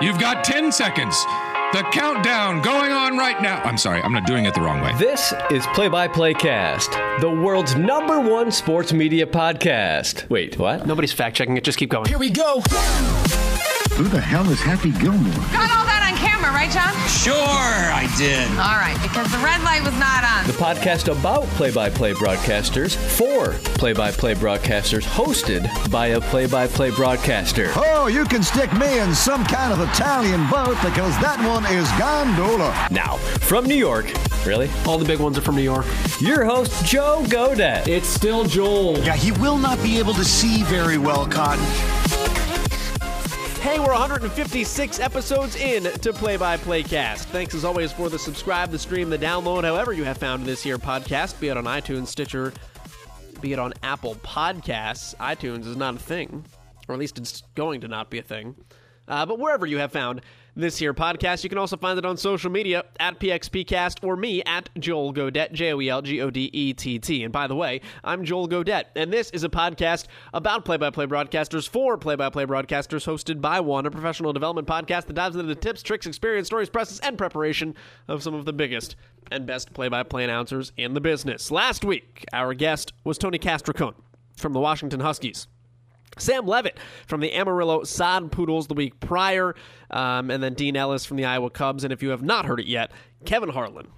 You've got 10 seconds. The countdown going on right now. I'm sorry, I'm not doing it the wrong way. This is Play by Play Cast, the world's number one sports media podcast. Wait, what? Nobody's fact checking it. Just keep going. Here we go. Who the hell is Happy Gilmore? Got all that on camera, right, John? Sure, I did. All right, because the red light was not on. The podcast about play by play broadcasters for play by play broadcasters, hosted by a play by play broadcaster. Oh, you can stick me in some kind of Italian boat because that one is gondola. Now, from New York, really? All the big ones are from New York. Your host, Joe Godett. It's still Joel. Yeah, he will not be able to see very well, Cotton. Hey, we're 156 episodes in to Play by Playcast. Thanks as always for the subscribe, the stream, the download, however you have found this here podcast, be it on iTunes, Stitcher, be it on Apple Podcasts. iTunes is not a thing, or at least it's going to not be a thing. Uh, but wherever you have found this here podcast, you can also find it on social media at PXPcast or me at Joel Godett, J O E L G O D E T T. And by the way, I'm Joel Godett, and this is a podcast about play by play broadcasters for play by play broadcasters, hosted by one, a professional development podcast that dives into the tips, tricks, experience, stories, process, and preparation of some of the biggest and best play by play announcers in the business. Last week, our guest was Tony Castricone from the Washington Huskies. Sam Levitt from the Amarillo Sod Poodles the week prior, um, and then Dean Ellis from the Iowa Cubs. And if you have not heard it yet, Kevin Harlan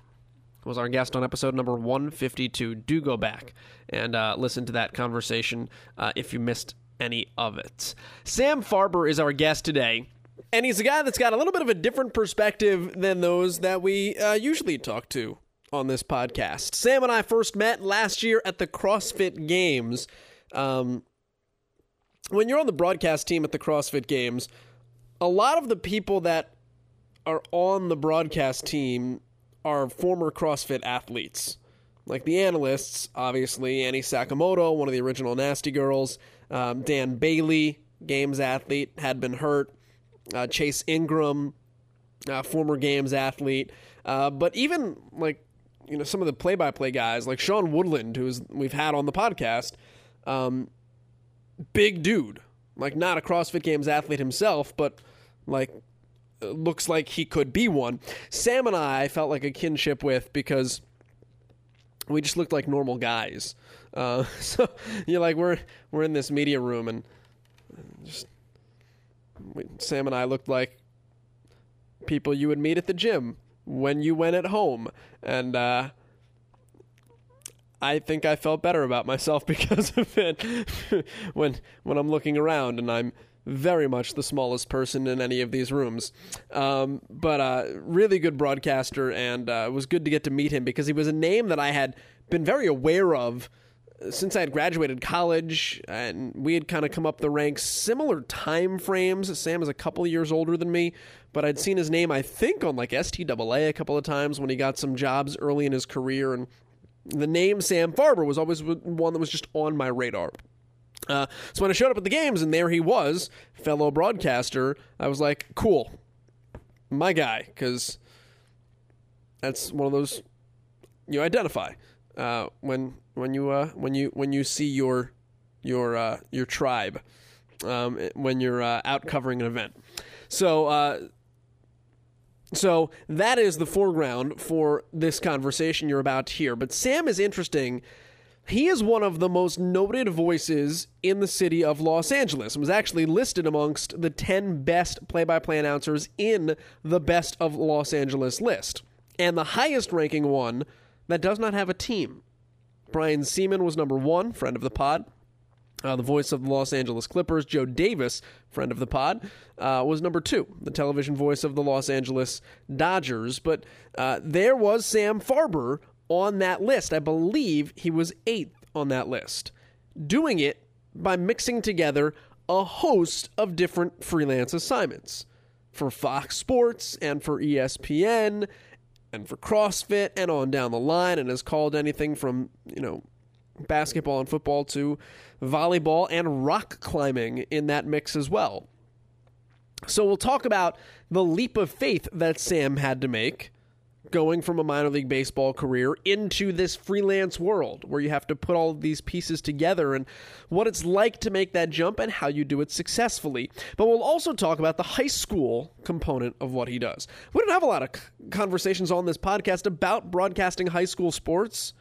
was our guest on episode number 152. Do go back and uh, listen to that conversation uh, if you missed any of it. Sam Farber is our guest today. And he's a guy that's got a little bit of a different perspective than those that we uh, usually talk to on this podcast. Sam and I first met last year at the CrossFit Games. Um, when you're on the broadcast team at the CrossFit Games, a lot of the people that are on the broadcast team are former CrossFit athletes. Like the analysts, obviously, Annie Sakamoto, one of the original Nasty Girls, um, Dan Bailey, Games athlete, had been hurt, uh, Chase Ingraham, uh, former Games athlete, uh, but even like you know some of the play-by-play guys, like Sean Woodland, who's we've had on the podcast. Um, big dude. Like not a CrossFit Games athlete himself, but like looks like he could be one. Sam and I felt like a kinship with because we just looked like normal guys. Uh, so you're like we're we're in this media room and just we, Sam and I looked like people you would meet at the gym when you went at home and uh, I think I felt better about myself because of it when when I'm looking around and I'm very much the smallest person in any of these rooms. Um, but uh, really good broadcaster, and uh, it was good to get to meet him because he was a name that I had been very aware of since I had graduated college, and we had kind of come up the ranks, similar time frames. Sam is a couple years older than me, but I'd seen his name, I think, on like STAA a couple of times when he got some jobs early in his career, and the name Sam Farber was always one that was just on my radar. Uh, so when I showed up at the games and there he was, fellow broadcaster, I was like, cool, my guy, because that's one of those you identify uh, when when you uh, when you when you see your your uh, your tribe um, when you're uh, out covering an event. So uh, so that is the foreground for this conversation you're about to hear. But Sam is interesting. He is one of the most noted voices in the city of Los Angeles and was actually listed amongst the 10 best play by play announcers in the Best of Los Angeles list. And the highest ranking one that does not have a team. Brian Sieman was number one, friend of the pod. Uh, the voice of the Los Angeles Clippers, Joe Davis, friend of the pod, uh, was number two, the television voice of the Los Angeles Dodgers. But uh, there was Sam Farber on that list. I believe he was eighth on that list, doing it by mixing together a host of different freelance assignments for Fox Sports and for ESPN and for CrossFit and on down the line, and has called anything from, you know, basketball and football to volleyball and rock climbing in that mix as well. So we'll talk about the leap of faith that Sam had to make going from a minor league baseball career into this freelance world where you have to put all of these pieces together and what it's like to make that jump and how you do it successfully. But we'll also talk about the high school component of what he does. We don't have a lot of conversations on this podcast about broadcasting high school sports.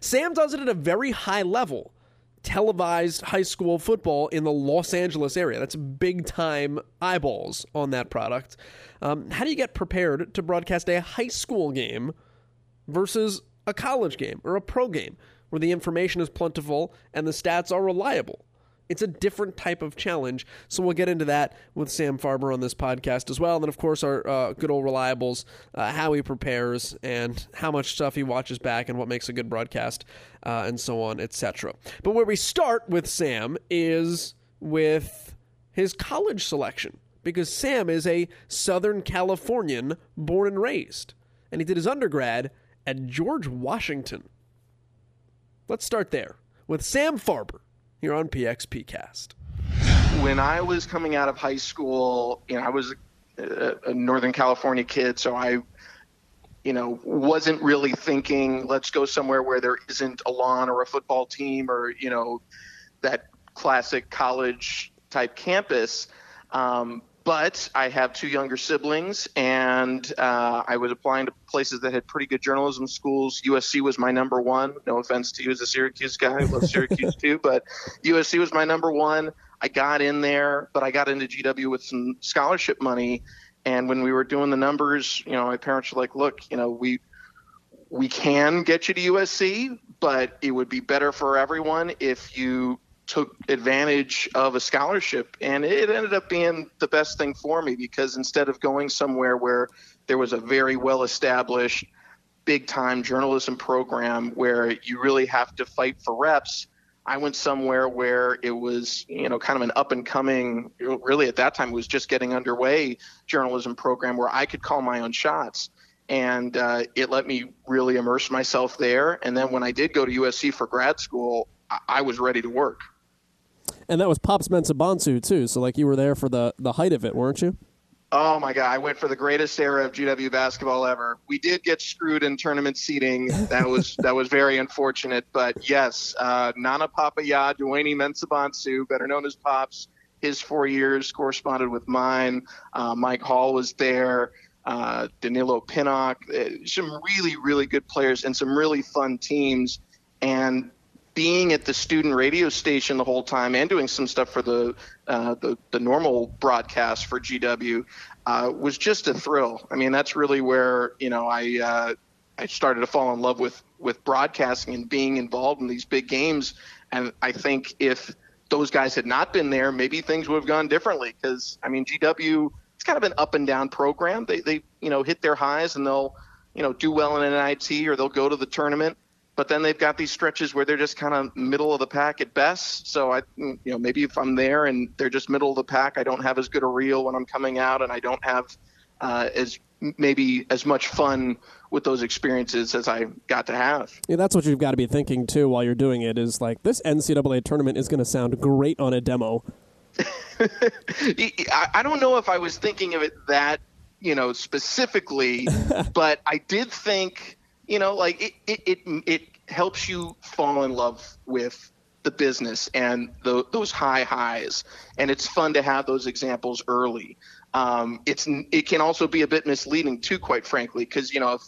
Sam does it at a very high level televised high school football in the Los Angeles area. That's big time eyeballs on that product. Um, how do you get prepared to broadcast a high school game versus a college game or a pro game where the information is plentiful and the stats are reliable? It's a different type of challenge. So we'll get into that with Sam Farber on this podcast as well. And then, of course, our uh, good old reliables, uh, how he prepares and how much stuff he watches back and what makes a good broadcast uh, and so on, etc. But where we start with Sam is with his college selection because Sam is a Southern Californian born and raised. And he did his undergrad at George Washington. Let's start there with Sam Farber here on PXPcast. When I was coming out of high school, you know, I was a, a Northern California kid, so I, you know, wasn't really thinking, let's go somewhere where there isn't a lawn or a football team or, you know, that classic college type campus. Um, but I have two younger siblings, and uh, I was applying to places that had pretty good journalism schools. USC was my number one. No offense to you as a Syracuse guy, I love Syracuse too, but USC was my number one. I got in there, but I got into GW with some scholarship money. And when we were doing the numbers, you know, my parents were like, "Look, you know, we we can get you to USC, but it would be better for everyone if you took advantage of a scholarship and it ended up being the best thing for me because instead of going somewhere where there was a very well established big time journalism program where you really have to fight for reps I went somewhere where it was, you know, kind of an up and coming, really at that time it was just getting underway journalism program where I could call my own shots. And uh, it let me really immerse myself there. And then when I did go to USC for grad school, I, I was ready to work. And that was Pops Mensah-Bonsu too. So like you were there for the the height of it, weren't you? Oh my God! I went for the greatest era of GW basketball ever. We did get screwed in tournament seating. That was that was very unfortunate. But yes, uh, Nana Papaya, Dwene Mensah-Bonsu, better known as Pops, his four years corresponded with mine. Uh, Mike Hall was there. Uh, Danilo Pinnock, uh, some really really good players and some really fun teams. And being at the student radio station the whole time and doing some stuff for the uh, the, the normal broadcast for GW uh, was just a thrill. I mean, that's really where you know I uh, I started to fall in love with with broadcasting and being involved in these big games. And I think if those guys had not been there, maybe things would have gone differently. Because I mean, GW it's kind of an up and down program. They they you know hit their highs and they'll you know do well in an NIT or they'll go to the tournament but then they've got these stretches where they're just kind of middle of the pack at best. So I, you know, maybe if I'm there and they're just middle of the pack, I don't have as good a reel when I'm coming out, and I don't have uh, as maybe as much fun with those experiences as I got to have. Yeah, that's what you've got to be thinking too while you're doing it. Is like this NCAA tournament is going to sound great on a demo. I don't know if I was thinking of it that you know specifically, but I did think you know, like it, it, it, it helps you fall in love with the business and the, those high highs. And it's fun to have those examples early. Um, it's it can also be a bit misleading too, quite frankly, because you know if,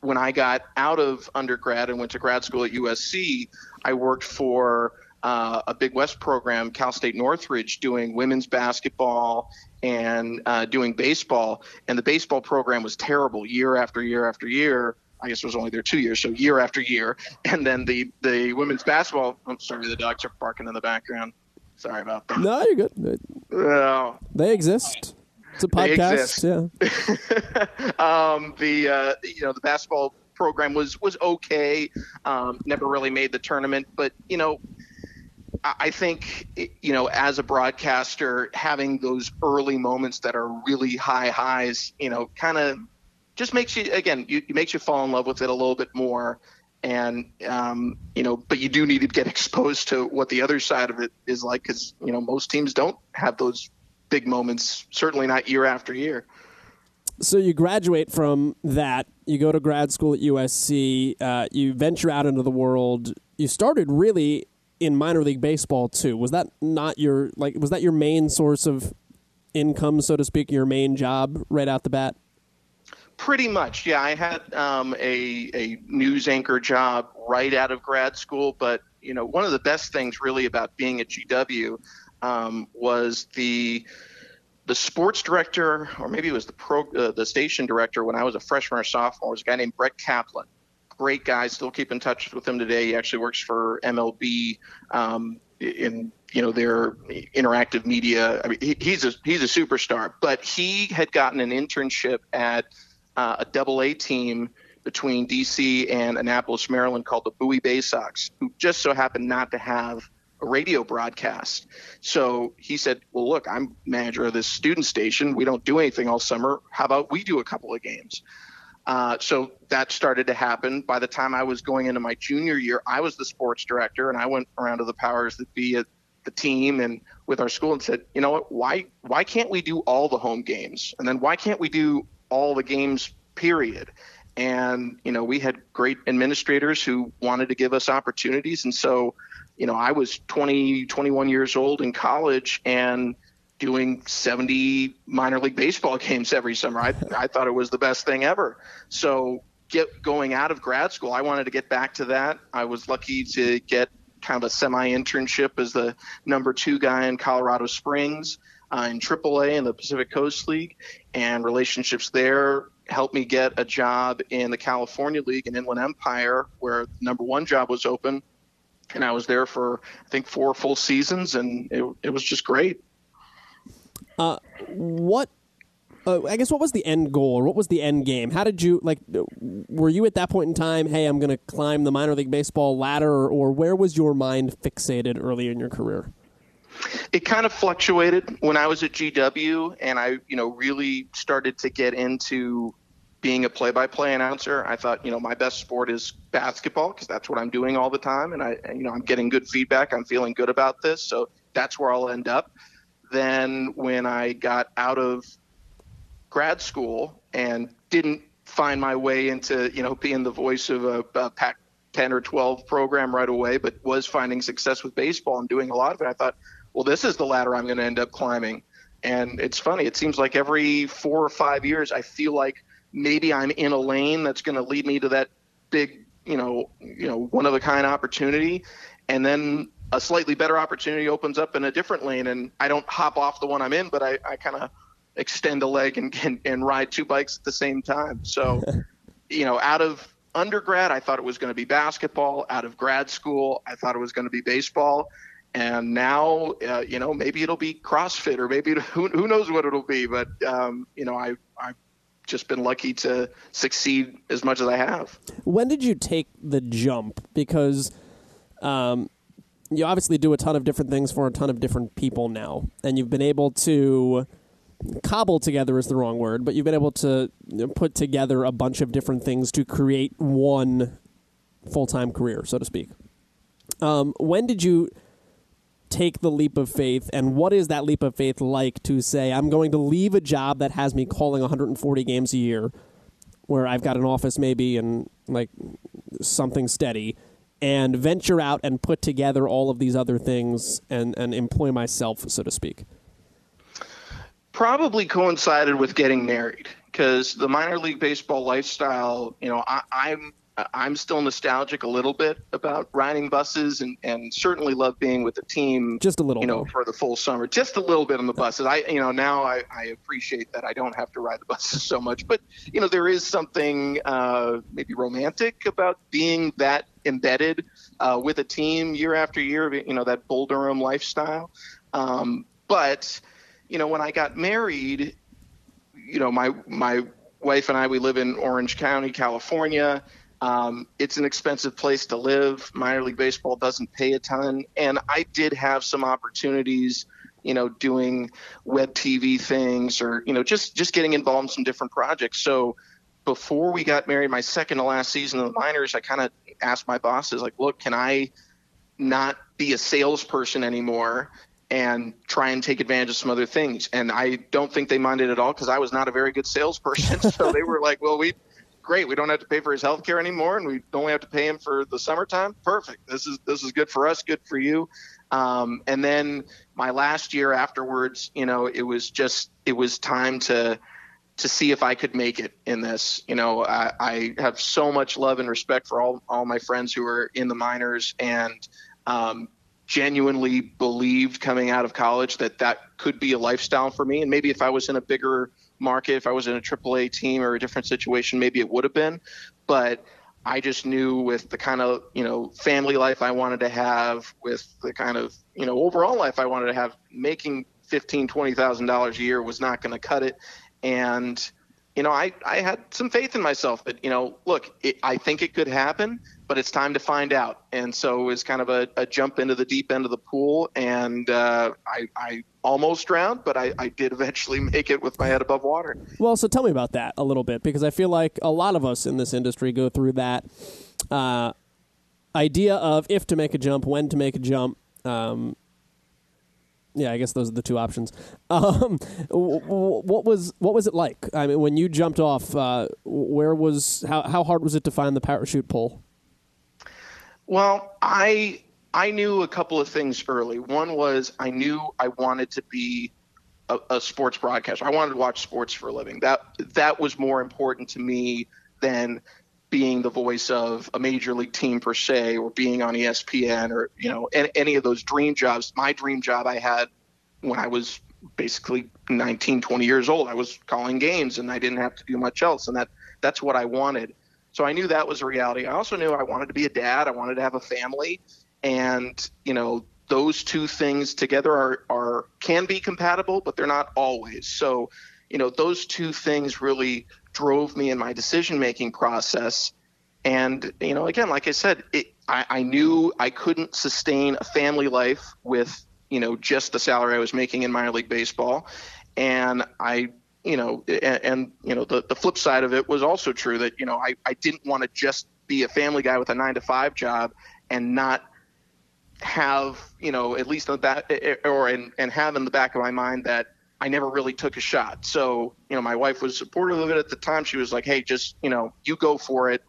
when I got out of undergrad and went to grad school at USC, I worked for uh, a Big West program, Cal State Northridge, doing women's basketball and uh, doing baseball. And the baseball program was terrible year after year after year. I guess it was only there two years, so year after year. And then the the women's basketball. I'm sorry, the dogs are barking in the background. Sorry about that. No, you're good. Uh, they exist. It's a podcast. Yeah. um, the uh, you know the basketball program was was okay. Um, never really made the tournament, but you know. I think, you know, as a broadcaster, having those early moments that are really high highs, you know, kind of just makes you again you, it makes you fall in love with it a little bit more and um, you know but you do need to get exposed to what the other side of it is like because you know most teams don't have those big moments certainly not year after year So you graduate from that. You go to grad school at USC. Uh, you venture out into the world. You started really in minor league baseball too. Was that not your like? Was that your main source of income, so to speak? Your main job right out the bat? Pretty much, yeah. I had um, a a news anchor job right out of grad school, but you know, one of the best things really about being at GW um, was the the sports director, or maybe it was the pro uh, the station director when I was a freshman or sophomore, was a guy named Brett Kaplan. Great guy, still keep in touch with him today. He actually works for MLB um, in you know their interactive media. I mean, he, he's a he's a superstar. But he had gotten an internship at uh, a Double A team between DC and Annapolis, Maryland, called the Bowie Baysox, who just so happened not to have a radio broadcast. So he said, Well, look, I'm manager of this student station. We don't do anything all summer. How about we do a couple of games? Uh, so that started to happen. By the time I was going into my junior year, I was the sports director, and I went around to the powers that be at the team and with our school and said, you know what, why why can't we do all the home games, and then why can't we do all the games period? And you know, we had great administrators who wanted to give us opportunities, and so you know, I was 20, 21 years old in college and doing 70 minor league baseball games every summer. I, I thought it was the best thing ever. So get going out of grad school, I wanted to get back to that. I was lucky to get kind of a semi internship as the number two guy in Colorado Springs uh, in AAA in the Pacific Coast League, and relationships there helped me get a job in the California League in Inland Empire, where the number one job was open and I was there for I think four full seasons, and it, it was just great. Uh, what? Uh, I guess what was the end goal or what was the end game? How did you like? Were you at that point in time? Hey, I'm going to climb the minor league baseball ladder, or, or where was your mind fixated early in your career? It kind of fluctuated when I was at GW, and I, you know, really started to get into being a play-by-play announcer, I thought, you know, my best sport is basketball because that's what I'm doing all the time, and I, you know, I'm getting good feedback. I'm feeling good about this, so that's where I'll end up. Then when I got out of grad school and didn't find my way into, you know, being the voice of a, a Pac 10 or 12 program right away, but was finding success with baseball and doing a lot of it, I thought, well, this is the ladder I'm going to end up climbing. And it's funny. It seems like every four or five years, I feel like maybe I'm in a lane that's going to lead me to that big, you know, you know, one of a kind opportunity, and then a slightly better opportunity opens up in a different lane, and I don't hop off the one I'm in, but I, I kind of extend a leg and, and and ride two bikes at the same time. So, you know, out of undergrad, I thought it was going to be basketball. Out of grad school, I thought it was going to be baseball. And now, uh, you know, maybe it'll be CrossFit or maybe who, who knows what it'll be. But, um, you know, I, I just been lucky to succeed as much as I have. When did you take the jump? Because um, you obviously do a ton of different things for a ton of different people now, and you've been able to cobble together is the wrong word, but you've been able to put together a bunch of different things to create one full time career, so to speak. Um, when did you take the leap of faith and what is that leap of faith like to say i'm going to leave a job that has me calling 140 games a year where i've got an office maybe and like something steady and venture out and put together all of these other things and, and employ myself so to speak probably coincided with getting married because the minor league baseball lifestyle you know I, i'm I'm still nostalgic a little bit about riding buses and, and certainly love being with the team. Just a little, you know, for the full summer. Just a little bit on the buses. I, you know, now I, I appreciate that I don't have to ride the buses so much. But you know, there is something uh, maybe romantic about being that embedded uh, with a team year after year. You know, that Bull Durham lifestyle. Um, but you know, when I got married, you know, my my wife and I we live in Orange County, California. Um, it's an expensive place to live. Minor league baseball doesn't pay a ton, and I did have some opportunities, you know, doing web TV things or you know just just getting involved in some different projects. So before we got married, my second to last season of the minors, I kind of asked my bosses like, look, can I not be a salesperson anymore and try and take advantage of some other things. And I don't think they minded at all because I was not a very good salesperson. so they were like, well, we great. We don't have to pay for his health care anymore, and we only have to pay him for the summertime. Perfect. This is this is good for us, good for you. Um, and then my last year afterwards, you know, it was just it was time to to see if I could make it in this. You know, I, I have so much love and respect for all all my friends who are in the minors and um, genuinely believed coming out of college that that could be a lifestyle for me. And maybe if I was in a bigger market, if I was in a AAA team or a different situation, maybe it would have been. But I just knew with the kind of you know family life I wanted to have, with the kind of you know overall life I wanted to have, making fifteen twenty thousand dollars a year was not going to cut it, and you know I I had some faith in myself that you know look it, I think it could happen, but it's time to find out, and so it was kind of a, a jump into the deep end of the pool, and uh, I I almost drowned, but I, I did eventually make it with my head above water. Well, so tell me about that a little bit because I feel like a lot of us in this industry go through that uh, idea of if to make a jump, when to make a jump. Um, yeah, I guess those are the two options. Um, what was what was it like? I mean, when you jumped off, uh, where was how how hard was it to find the parachute pole? Well, I I knew a couple of things early. One was I knew I wanted to be a, a, sports broadcaster. I wanted to watch sports for a living. That that was more important to me than being the voice of a major league team per se, or being on ESPN, or you know any, any of those dream jobs. My dream job I had when I was basically 19, 20 years old. I was calling games, and I didn't have to do much else, and that that's what I wanted. So I knew that was a reality. I also knew I wanted to be a dad. I wanted to have a family and you know those two things together are, are can be compatible but they're not always. So you know those two things really drove me in my decision making process. And you know again like i said it, I, I knew i couldn't sustain a family life with you know just the salary i was making in minor league baseball. And i you know and, and you know the, the flip side of it was also true that you know i, I didn't want to just be a family guy with a nine to five job and not have you know at least that eh, eh, or and, and have in the back of my mind that I never really took a shot. So you know my wife was supportive of it at the time. She was like, hey, just you know you go for it.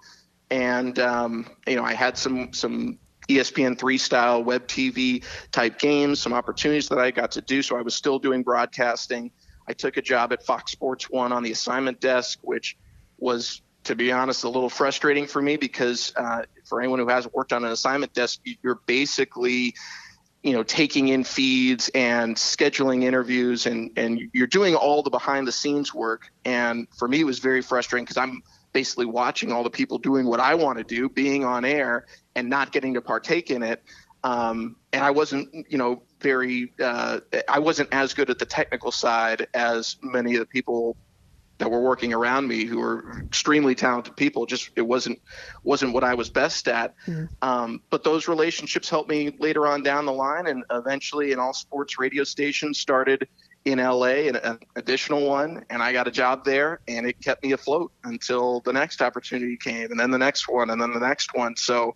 And um, you know I had some some ESPN three style web TV type games, some opportunities that I got to do. So I was still doing broadcasting. I took a job at Fox Sports One on the assignment desk, which was to be honest, a little frustrating for me because uh, for anyone who hasn't worked on an assignment desk, you're basically you know taking in feeds and scheduling interviews and and you're doing all the behind the scenes work. And for me it was very frustrating because i'm basically watching all the people doing what i want to do being on air and not getting to partake in it. Um, and i wasn't you know very uh, i wasn't as good at the technical side as many of the people that were working around me who were extremely talented people. Just it wasn't wasn't what I was best at. Mm-hmm. Um, but those relationships helped me later on down the line, and eventually, an all sports radio station started in LA, and an additional one, and I got a job there, and it kept me afloat until the next opportunity came, and then the next one, and then the next one. So,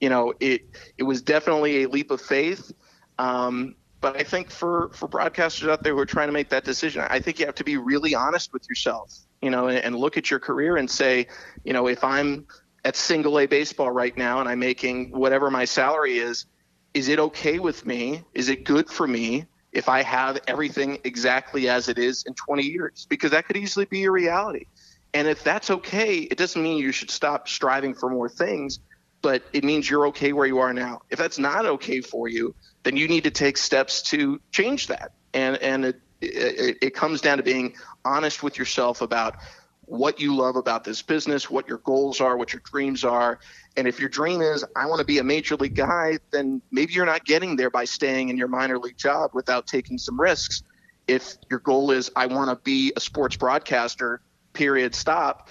you know, it it was definitely a leap of faith. Um, but I think for for broadcasters out there who are trying to make that decision, I think you have to be really honest with yourself, you know, and, and look at your career and say, you know, if I'm at single A baseball right now and I'm making whatever my salary is, is it okay with me? Is it good for me if I have everything exactly as it is in 20 years? Because that could easily be your reality. And if that's okay, it doesn't mean you should stop striving for more things, but it means you're okay where you are now. If that's not okay for you, then you need to take steps to change that. And and it, it, it comes down to being honest with yourself about what you love about this business, what your goals are, what your dreams are. And if your dream is, I want to be a major league guy, then maybe you're not getting there by staying in your minor league job without taking some risks. If your goal is, I want to be a sports broadcaster, period, stop,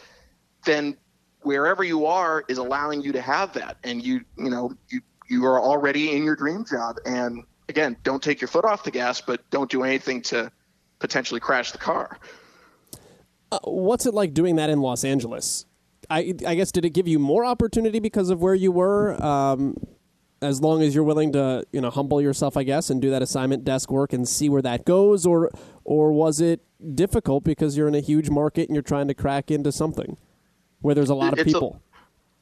then wherever you are is allowing you to have that. And you, you know, you you are already in your dream job. And again, don't take your foot off the gas, but don't do anything to potentially crash the car. Uh, what's it like doing that in Los Angeles? I, I guess did it give you more opportunity because of where you were? Um, as long as you're willing to you know humble yourself, I guess, and do that assignment desk work and see where that goes, or or was it difficult because you're in a huge market and you're trying to crack into something where there's a lot of It's a- people?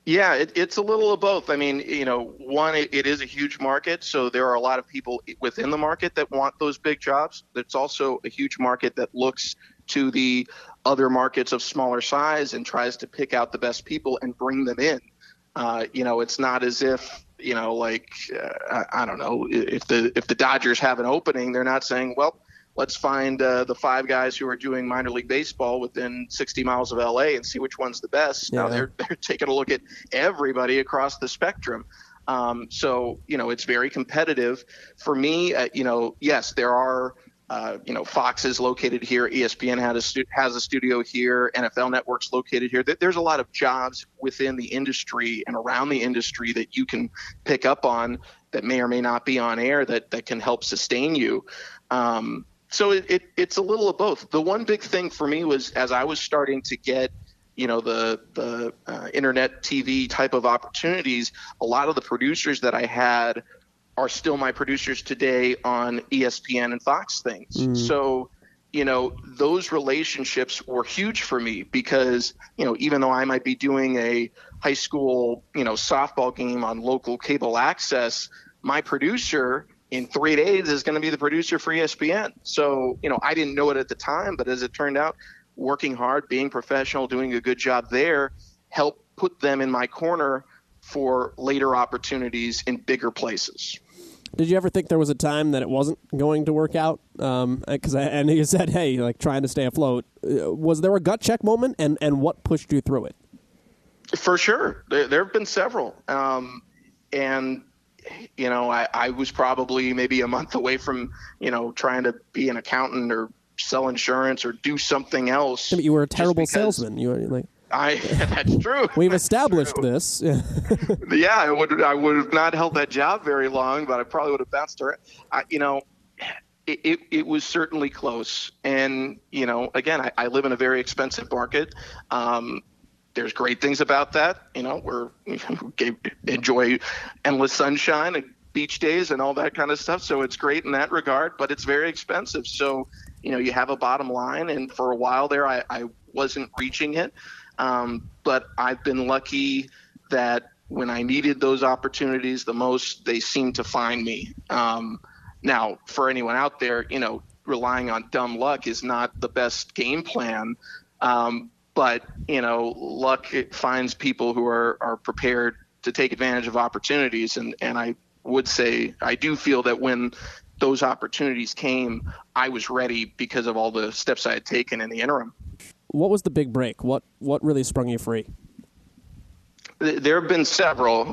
Yeah, it, it's a little of both. I mean, you know, one, it, it is a huge market, so there are a lot of people within the market that want those big jobs. It's also a huge market that looks to the other markets of smaller size and tries to pick out the best people and bring them in. Uh, you know, it's not as if you know, like uh, I, I don't know, if the if the Dodgers have an opening, they're not saying, well, let's find uh, the five guys who are doing minor league baseball within 60 miles of LA and see which one's the best. Now they're they're taking a look at everybody across the spectrum. Um, so you know it's very competitive. For me, uh, you know, yes, there are. Uh, you know, Fox is located here. ESPN a stu- has a studio here. NFL Network's located here. There's a lot of jobs within the industry and around the industry that you can pick up on that may or may not be on air that that can help sustain you. Um, so it, it, it's a little of both. The one big thing for me was as I was starting to get, you know, the the uh, internet TV type of opportunities. A lot of the producers that I had are still my producers today on ESPN and Fox things. So, you know, those relationships were huge for me because, you know, even though I might be doing a high school, you know, softball game on local cable access, my producer in three days is going to be the producer for ESPN. So, you know, I didn't know it at the time, but as it turned out, working hard, being professional, doing a good job there helped put them in my corner for later opportunities in bigger places. Did you ever think there was a time that it wasn't going to work out? Because I and you said, "Hey, like trying to stay afloat." Uh, Was there a gut check moment, and and what pushed you through it? For sure, there, there have been several, um, and you know, I, I was probably maybe a month away from you know trying to be an accountant or sell insurance or do something else. I mean, you were a terrible salesman. You were like, I that's true. we've That's established true. this. yeah, I would I would have not held that job very long, but I probably would have bounced her. I, you know, it, it, it was certainly close. And, you know, again, I, I live in a very expensive market. Um, there's great things about that. You know, we're we enjoy endless sunshine and beach days and all that kind of stuff. So it's great in that regard, but it's very expensive. So, you know, you have a bottom line. And for a while there, I, I wasn't reaching it. Um, but I've been lucky that when I needed those opportunities the most, they seemed to find me. Um, now, for anyone out there, you know, relying on dumb luck is not the best game plan. Um, but you know, luck finds people who are are prepared to take advantage of opportunities, and and I would say I do feel that when those opportunities came, I was ready because of all the steps I had taken in the interim. what was the big break? What what really sprung you free? There have been several.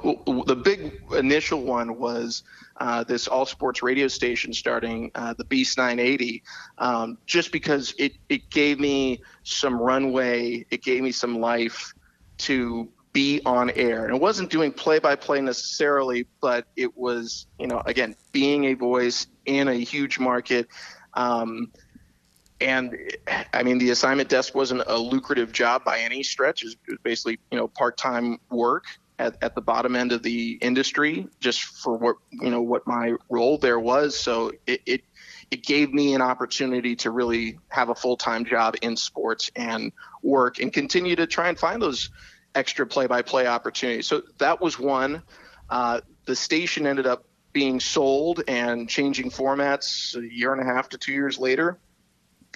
The big initial one was uh, this all sports radio station starting uh, the Beast 980, um, just because it, it gave me some runway, it gave me some life to be on air. And it wasn't doing play by play necessarily, but it was, you know, again, being a voice in a huge market. Um, and I mean, the assignment desk wasn't a lucrative job by any stretch. It was, basically, you know, part-time work at, at the bottom end of the industry, just for what you know what my role there was. So it it, it gave me an opportunity to really have a full-time job in sports and work and continue to try and find those extra play-by-play opportunities. So that was one. Uh, the station ended up being sold and changing formats a year and a half to two years later.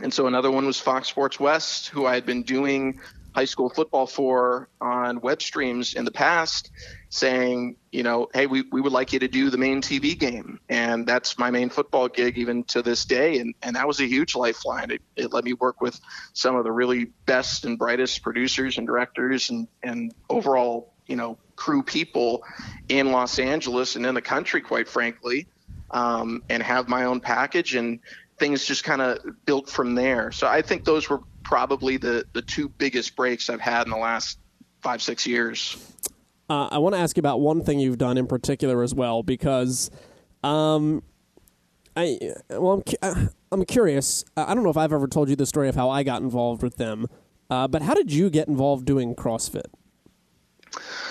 And so another one was Fox Sports West, who I had been doing high school football for on web streams in the past, saying, you know, hey, we, we would like you to do the main TV game. And that's my main football gig even to this day. And, and that was a huge lifeline. It, it let me work with some of the really best and brightest producers and directors and, and overall, you know, crew people in Los Angeles and in the country, quite frankly, um, and have my own package. And things just kind of built from there. So I think those were probably the the two biggest breaks I've had in the last five six years. Uh, I want to ask you about one thing you've done in particular as well, because, um, I well, I'm cu- uh, I'm curious. I don't know if I've ever told you the story of how I got involved with them, uh, but how did you get involved doing CrossFit?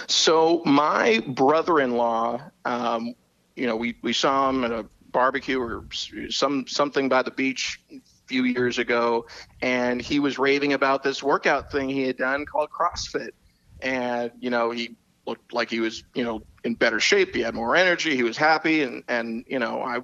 So my brother-in-law, um, you know, we, we saw him at a barbecue or some something by the beach a few years ago, and he was raving about this workout thing he had done called CrossFit. And you know, he looked like he was, you know, in better shape. He had more energy. He was happy, and and you know, I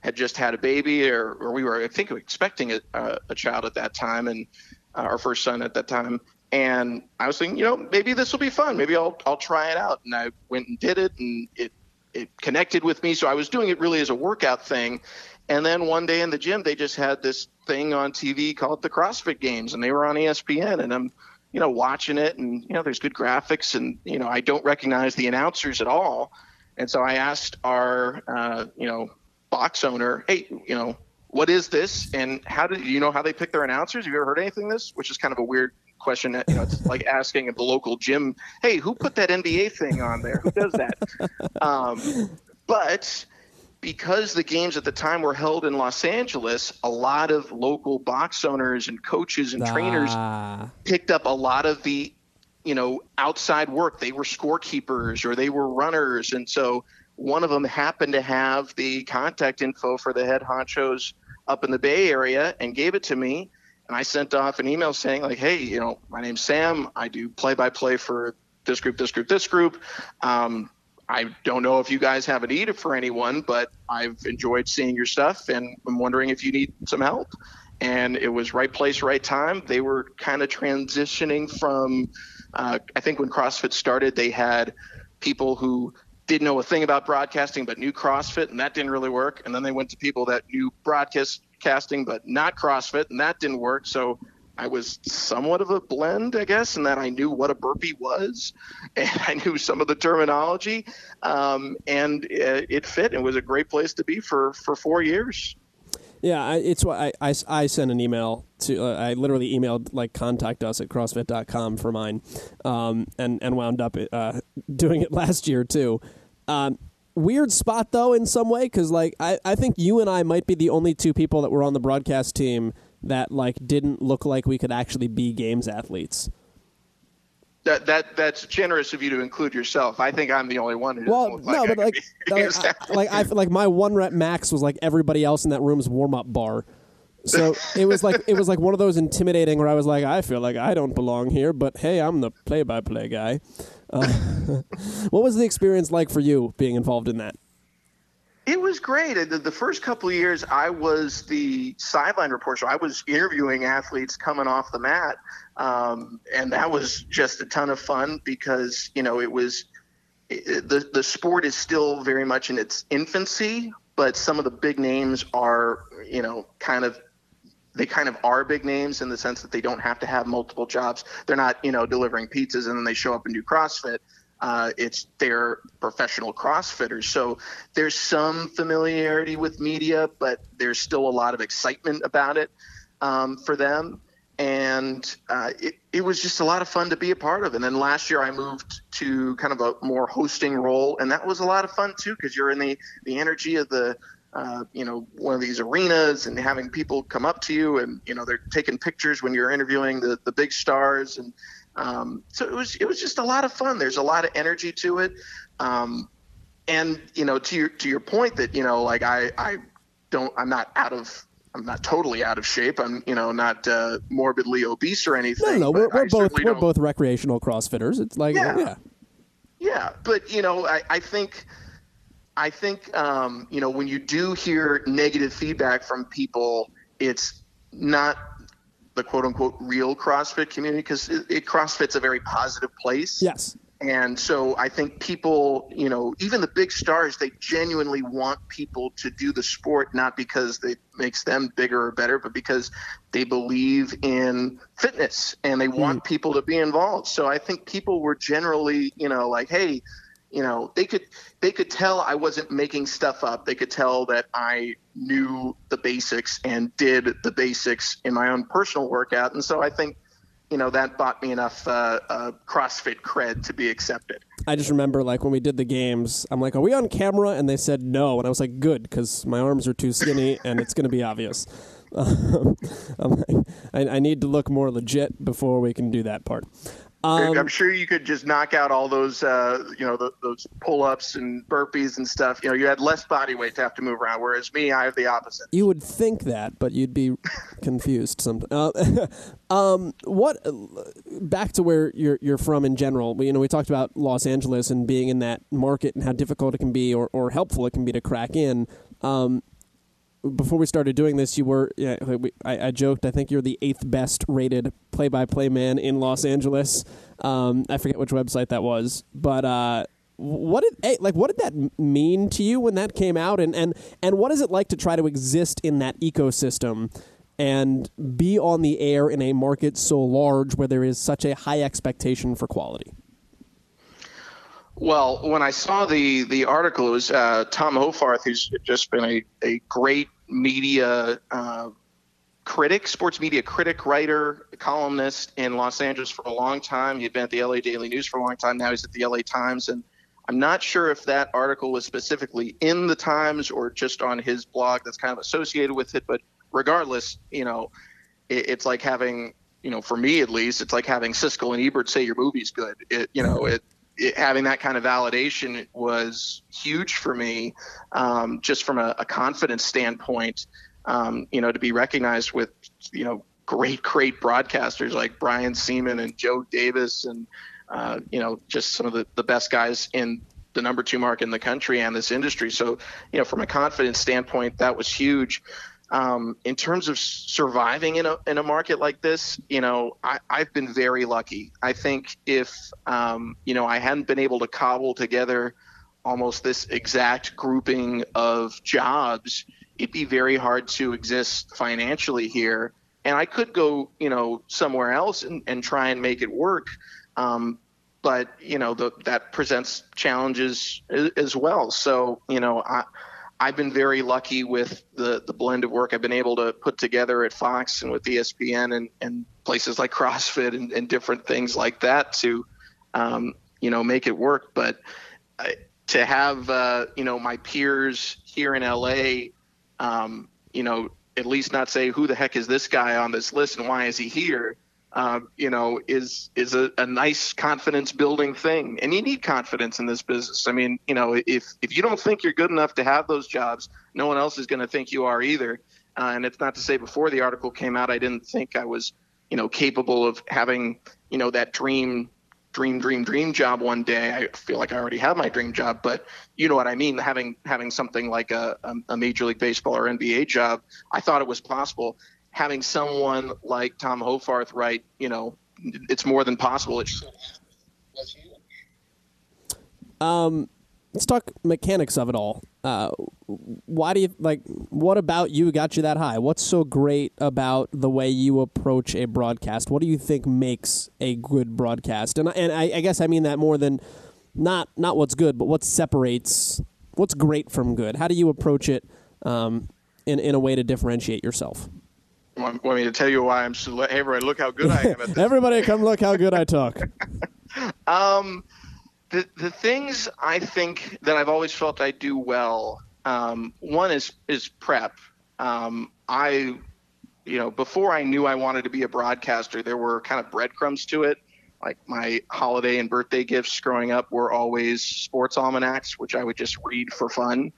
had just had a baby, or, or we were, I think, expecting a, uh, a child at that time, and uh, our first son at that time. And I was thinking, you know, maybe this will be fun. Maybe I'll I'll try it out. And I went and did it, and it it connected with me. So I was doing it really as a workout thing. And then one day in the gym, they just had this thing on TV called the CrossFit Games, and they were on ESPN. And I'm, you know, watching it, and you know, there's good graphics, and you know, I don't recognize the announcers at all. And so I asked our, uh, you know, box owner, hey, you know, what is this, and how did you know how they pick their announcers? Have you ever heard anything this? Which is kind of a weird question. You know, it's like asking at the local gym, "Hey, who put that NBA thing on there? Who does that?" um, but because the games at the time were held in Los Angeles, a lot of local box owners and coaches and trainers Ah. picked up a lot of the you know outside work they were scorekeepers or they were runners and so one of them happened to have the contact info for the head honchos up in the bay area and gave it to me and i sent off an email saying like hey you know my name's sam i do play by play for this group this group this group um, I don't know if you guys have a need for anyone, but I've enjoyed seeing your stuff and I'm wondering if you need some help. And it was right place, right time. They were kind of transitioning from, uh, I think when CrossFit started, they had people who didn't know a thing about broadcasting but knew CrossFit, and that didn't really work. And then they went to people that knew broadcasting but not CrossFit, and that didn't work. So I was somewhat of a blend, I guess, in that I knew what a burpee was, and I knew some of the terminology, um, and it, it fit. It was a great place to be for for four years. Yeah, I, it's why I, I, I sent an email to. Uh, I literally emailed like contact us at CrossFit.com for mine, um, and and wound up uh, doing it last year too. Um, weird spot though in some way because like I, I think you and I might be the only two people that were on the broadcast team that like didn't look like we could actually be games athletes. That that that's generous of you to include yourself. I think I'm the only one who doesn't Well, look no, like but like, like, I, like I like my one rep max was like everybody else in that room's warm up bar. So it was like it was like one of those intimidating where I was like, I feel like I don't belong here, but hey, I'm the play by play guy. Uh, what was the experience like for you being involved in that? It was great. The, the first couple of years, I was the sideline reporter. So I was interviewing athletes coming off the mat, um, and that was just a ton of fun because you know it was it, the the sport is still very much in its infancy, but some of the big names are you know kind of they kind of are big names in the sense that they don't have to have multiple jobs. They're not, you know, delivering pizzas and then they show up and do CrossFit. Uh, it's they're professional CrossFitters. So there's some familiarity with media, but there's still a lot of excitement about it um, for them. And uh, it, it was just a lot of fun to be a part of. And then last year I moved to kind of a more hosting role, and that was a lot of fun too because you're in the the energy of the uh, you know, one of these arenas and having people come up to you and, you know, they're taking pictures when you're interviewing the, the big stars. And um, so it was, it was just a lot of fun. There's a lot of energy to it. Um, and, you know, to your, to your point that, you know, like I, I don't, I'm not out of, I'm not totally out of shape. I'm, you know, not uh, morbidly obese or anything. No, no, we're, we're both we're don't- both recreational CrossFitters. It's like Yeah. yeah. Yeah, but you know, I, I think, I think, um, you know, when you do hear negative feedback from people, it's not the quote unquote real CrossFit community because it, it, CrossFit's a very positive place. Yes. And so I think people, you know, even the big stars, they genuinely want people to do the sport, not because it makes them bigger or better, but because they believe in fitness and they want people to be involved. So I think people were generally, you know, like, hey, you know, they could they could tell I wasn't making stuff up. They could tell that I knew the basics and did the basics in my own personal workout. And so I think you know that bought me enough uh, uh, CrossFit cred to be accepted. I just remember like when we did the games, I'm like, "Are we on camera?" And they said no, and I was like, "Good," because my arms are too skinny and it's going to be obvious. Um, like, I, I need to look more legit before we can do that part. Um, I'm sure you could just knock out all those, uh, you know, the, those pull-ups and burpees and stuff. You know, you had less body weight to have to move around, whereas me, I have the opposite. You would think that, but you'd be confused. sometimes. uh, um, what? Back to where you're you're from in general. You know, we talked about Los Angeles and being in that market and how difficult it can be, or, or helpful it can be to crack in. Um, before we started doing this, you were yeah, we, I, I, joked. I think you're the eighth best rated play-by-play man in Los Angeles. Um, I forget which website that was, but uh, what did like what did that mean to you when that came out, and and and what is it like to try to exist in that ecosystem? And be on the air in a market so large where there is such a high expectation for quality. Well, when I saw the the article, it was uh, Tom Hoffarth, who's just been a, a great media uh, critic, sports media critic, writer, columnist in Los Angeles for a long time. He'd been at the LA Daily News for a long time. Now he's at the LA Times, and I'm not sure if that article was specifically in the Times or just on his blog that's kind of associated with it. But regardless, you know, it, it's like having, you know, for me at least, it's like having Siskel and Ebert say your movie's good. It, you know, it it, having that kind of validation was huge for me, um, just from a, a confidence standpoint. Um, you know, to be recognized with you know great, great broadcasters like Brian Sieman and Joe Davis, and uh, you know, just some of the, the best guys in the number two mark in the country and this industry. So, you know, from a confidence standpoint, that was huge. Um, in terms of surviving in a in a market like this, you know, I, have been very lucky. I think if um, you know I hadn't been able to cobble together almost this exact grouping of jobs, it'd be very hard to exist financially here. And I could go, you know, somewhere else and, and try and make it work. Um, but you know, the, that presents challenges as, as well. So, you know, I I've been very lucky with the, the blend of work I've been able to put together at Fox and with ESPN and, and places like CrossFit and, and different things like that to, um, you know, make it work. But I, to have, uh, you know, my peers here in LA, um, you know, at least not say, who the heck is this guy on this list and why is he here? Uh, you know, is is a, a nice confidence building thing. And you need confidence in this business. I mean, you know, if if you don't think you're good enough to have those jobs, no one else is going to think you are either. Uh, and it's not to say before the article came out, I didn't think I was, you know, capable of having, you know, that dream, dream, dream, dream job one day. I feel like I already have my dream job, but you know what I mean. Having having something like a, a major league baseball or NBA job, I thought it was possible having someone like Tom Hoffarth write, you know, it's more than possible. It should Um, let's talk mechanics of it all. Uh, why do you like? What about you got you that high? What's so great about the way you approach a broadcast? What do you think makes a good broadcast? And and I, I guess I mean that more than not not what's good, but what separates what's great from good. How do you approach it um, in in a way to differentiate yourself? Want, want me to tell you why I'm so? Hey, everybody, look how good I am at this. everybody, come look how good I talk. um, the the things I think that I've always felt I do well. Um, one is is prep. Um, I, you know, before I knew I wanted to be a broadcaster, there were kind of breadcrumbs to it. Like my holiday and birthday gifts growing up were always sports almanacs, which I would just read for fun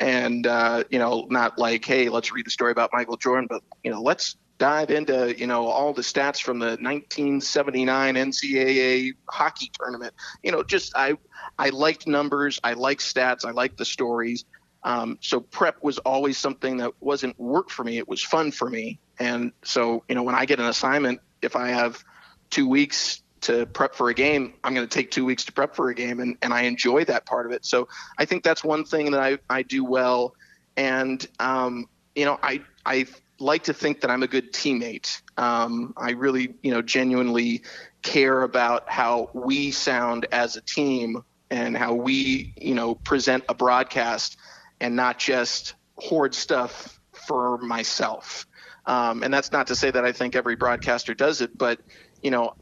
and uh, you know, not like, hey, let's read the story about Michael Jordan, but you know, let's dive into you know all the stats from the 1979 NCAA hockey tournament. You know, just I I liked numbers, I liked stats, I liked the stories. Um, so prep was always something that wasn't work for me; it was fun for me. And so you know, when I get an assignment, if I have two weeks to prep for a game, I'm going to take two weeks to prep for a game, and, and I enjoy that part of it. So I think that's one thing that I, I do well. And, um, you know, I, I like to think that I'm a good teammate. Um, I really, you know, genuinely care about how we sound as a team and how we, you know, present a broadcast and not just hoard stuff for myself. Um, and that's not to say that I think every broadcaster does it, but you know,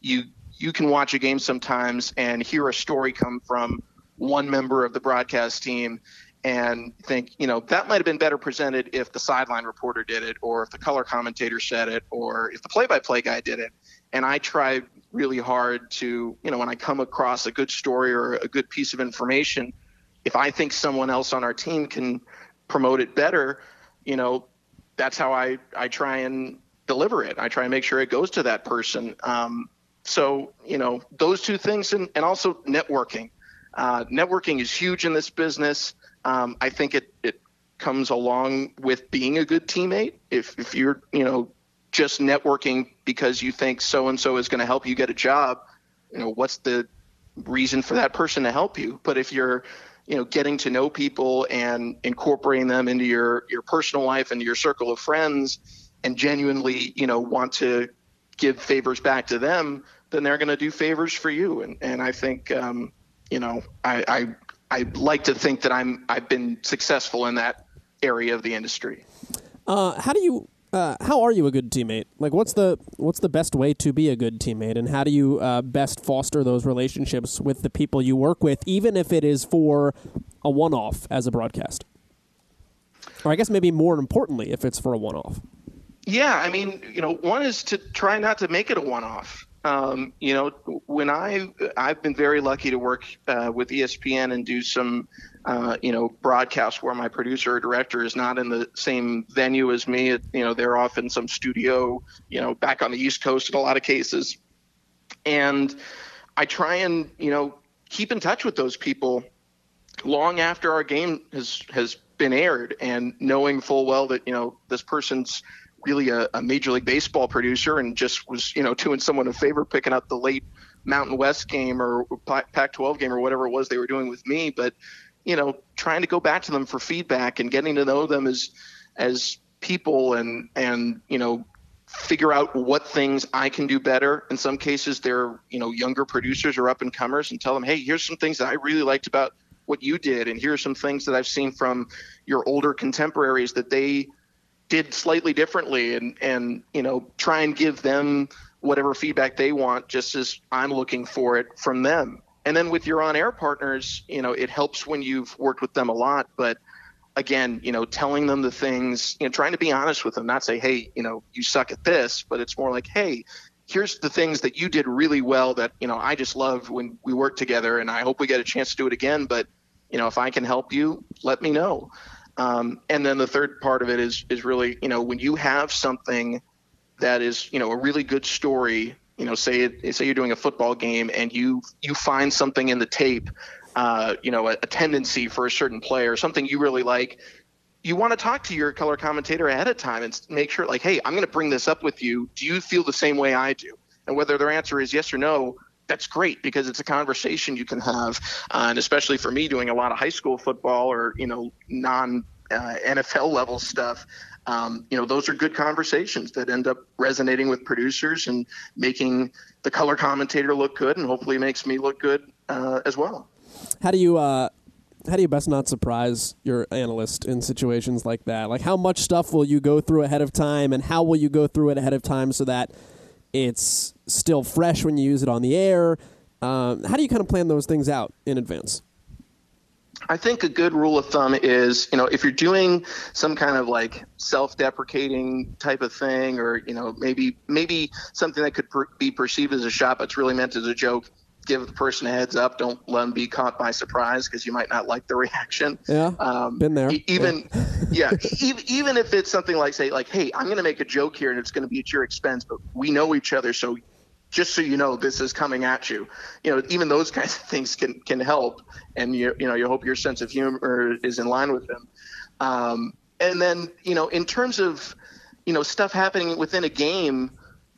you you can watch a game sometimes and hear a story come from one member of the broadcast team and think, you know, that might have been better presented if the sideline reporter did it, or if the color commentator said it, or if the play-by-play guy did it. And I try really hard to, you know, when I come across a good story or a good piece of information, if I think someone else on our team can promote it better, you know, that's how I, I try and deliver it. I try and make sure it goes to that person. Um, so, you know, those two things and, and also networking. Uh, networking is huge in this business. Um, I think it, it comes along with being a good teammate. If, if you're, you know, just networking because you think so and so is going to help you get a job, you know, what's the reason for that person to help you? But if you're, you know, getting to know people and incorporating them into your your personal life and your circle of friends, and genuinely, you know, want to give favors back to them, then they're going to do favors for you. And and I think, um, you know, I, I I like to think that I'm I've been successful in that area of the industry. Uh, how do you uh, how are you a good teammate? Like, what's the what's the best way to be a good teammate, and how do you uh, best foster those relationships with the people you work with, even if it is for a one-off as a broadcast, or I guess maybe more importantly, if it's for a one-off. Yeah, I mean, you know, one is to try not to make it a one-off. Um, you know, when I I've been very lucky to work uh, with ESPN and do some uh, you know broadcasts where my producer or director is not in the same venue as me. You know, they're off in some studio, you know, back on the East Coast in a lot of cases, and I try and you know keep in touch with those people long after our game has has been aired and knowing full well that you know this person's really a, a, Major League Baseball producer and just was, you know, doing someone a favor picking up the late Mountain West game or Pac-12 game or whatever it was they were doing with me. But, you know, trying to go back to them for feedback and getting to know them as as people and and you know figure out what things I can do better. In some cases, they're you know younger producers or up and comers, and tell them, hey, here's some things that I really liked about what you did, and here are some things that I've seen from your older contemporaries that they did slightly differently and and you know try and give them whatever feedback they want just as I'm looking for it from them. And then with your on-air partners, you know, it helps when you've worked with them a lot, but again, you know, telling them the things, you know, trying to be honest with them, not say, "Hey, you know, you suck at this," but it's more like, "Hey, here's the things that you did really well that, you know, I just loved when we worked together and I hope we get a chance to do it again, but you know, if I can help you, let me know." Um, and then the third part of it is is really you know when you have something that is you know a really good story. You know, say it, say you're doing a football game and you you find something in the tape, uh, you know, a, a tendency for a certain player, something you really like. You want to talk to your color commentator ahead of time and make sure, like, hey, I'm going to bring this up with you. Do you feel the same way I do? And whether their answer is yes or no, that's great because it's a conversation you can have, uh, and especially for me doing a lot of high school football or you know non uh, NFL level stuff. Um, you know, those are good conversations that end up resonating with producers and making the color commentator look good, and hopefully makes me look good uh, as well. How do you uh, how do you best not surprise your analyst in situations like that? Like, how much stuff will you go through ahead of time, and how will you go through it ahead of time so that it's still fresh when you use it on the air. Um, how do you kind of plan those things out in advance? I think a good rule of thumb is, you know, if you're doing some kind of like self-deprecating type of thing, or you know, maybe maybe something that could per- be perceived as a shot, it's really meant as a joke give the person a heads up. Don't let them be caught by surprise because you might not like the reaction. Yeah, um, been there. Even yeah, yeah even, even if it's something like say like, hey, I'm going to make a joke here and it's going to be at your expense, but we know each other, so just so you know, this is coming at you. You know, even those kinds of things can can help, and you you know you hope your sense of humor is in line with them. Um, and then you know, in terms of you know stuff happening within a game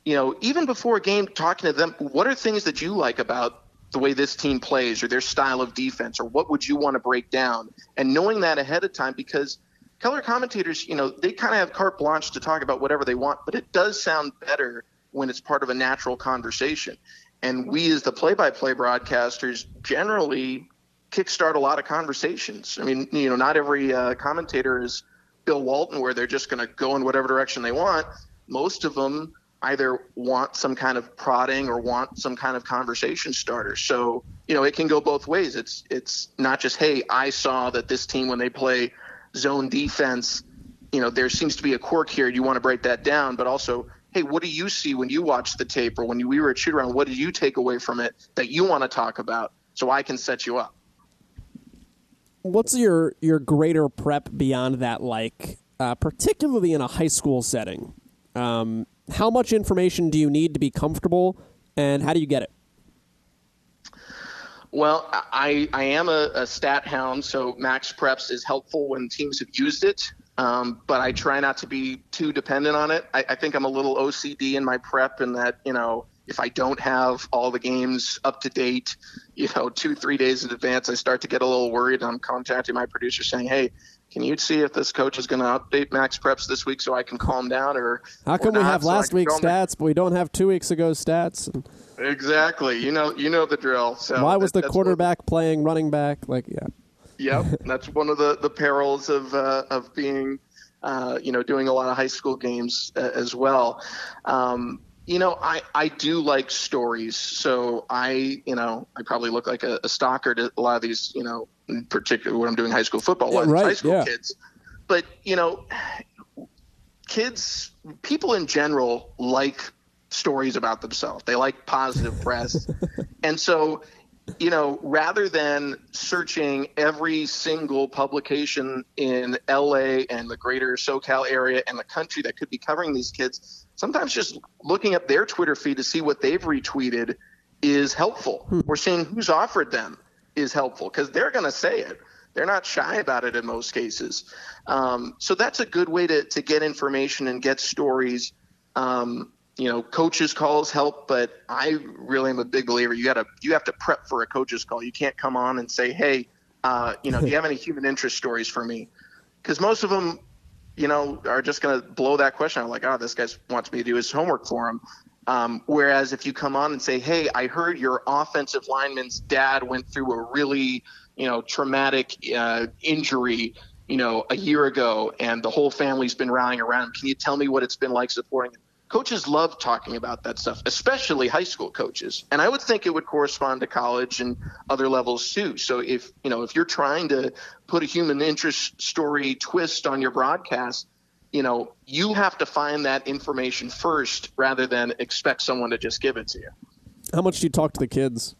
you know, even before a game, talking to them, what are things that you like about the way this team plays or their style of defense or what would you want to break down? And knowing that ahead of time because color commentators, you know, they kind of have carte blanche to talk about whatever they want, but it does sound better when it's part of a natural conversation. And we, as the play by play broadcasters, generally kickstart a lot of conversations. I mean, you know, not every uh, commentator is Bill Walton where they're just going to go in whatever direction they want. Most of them either want some kind of prodding or want some kind of conversation starter. So, you know, it can go both ways. It's it's not just, hey, I saw that this team when they play zone defense, you know, there seems to be a quirk here. You want to break that down, but also hey, what do you see when you watch the tape or when you, we were at shoot around? What did you take away from it that you want to talk about so I can set you up? What's your your greater prep beyond that like, uh, particularly in a high school setting? Um, how much information do you need to be comfortable, and how do you get it? Well, I, I am a, a stat hound, so MaxPreps is helpful when teams have used it, um, but I try not to be too dependent on it. I, I think I'm a little OCD in my prep, in that you know if I don't have all the games up to date, you know, two three days in advance, I start to get a little worried. And I'm contacting my producer saying, "Hey, can you see if this coach is going to update MaxPreps this week so I can calm down?" Or how come or we have last can week's stats, but we don't have two weeks ago stats? And Exactly. You know, you know the drill. So why was that- the quarterback playing running back? Like, yeah. Yep, that's one of the the perils of uh, of being, uh, you know, doing a lot of high school games uh, as well. Um, you know, I I do like stories, so I you know I probably look like a, a stalker to a lot of these you know, in particular when I'm doing high school football, a lot Yeah, of right, high school yeah. kids. But you know, kids, people in general like stories about themselves. They like positive press. and so, you know, rather than searching every single publication in LA and the greater SoCal area and the country that could be covering these kids, sometimes just looking at their Twitter feed to see what they've retweeted is helpful. Or seeing who's offered them is helpful because they're going to say it. They're not shy about it in most cases. Um, so that's a good way to, to get information and get stories. Um, you know, coaches calls help, but I really am a big believer. You got to you have to prep for a coach's call. You can't come on and say, "Hey, uh, you know, do you have any human interest stories for me?" Because most of them, you know, are just going to blow that question out. Like, oh, this guy wants me to do his homework for him. Um, whereas if you come on and say, "Hey, I heard your offensive lineman's dad went through a really, you know, traumatic uh, injury." You know, a year ago, and the whole family's been rallying around him. Can you tell me what it's been like supporting? Coaches love talking about that stuff, especially high school coaches. And I would think it would correspond to college and other levels too. So if you know if you're trying to put a human interest story twist on your broadcast, you know you have to find that information first rather than expect someone to just give it to you. How much do you talk to the kids?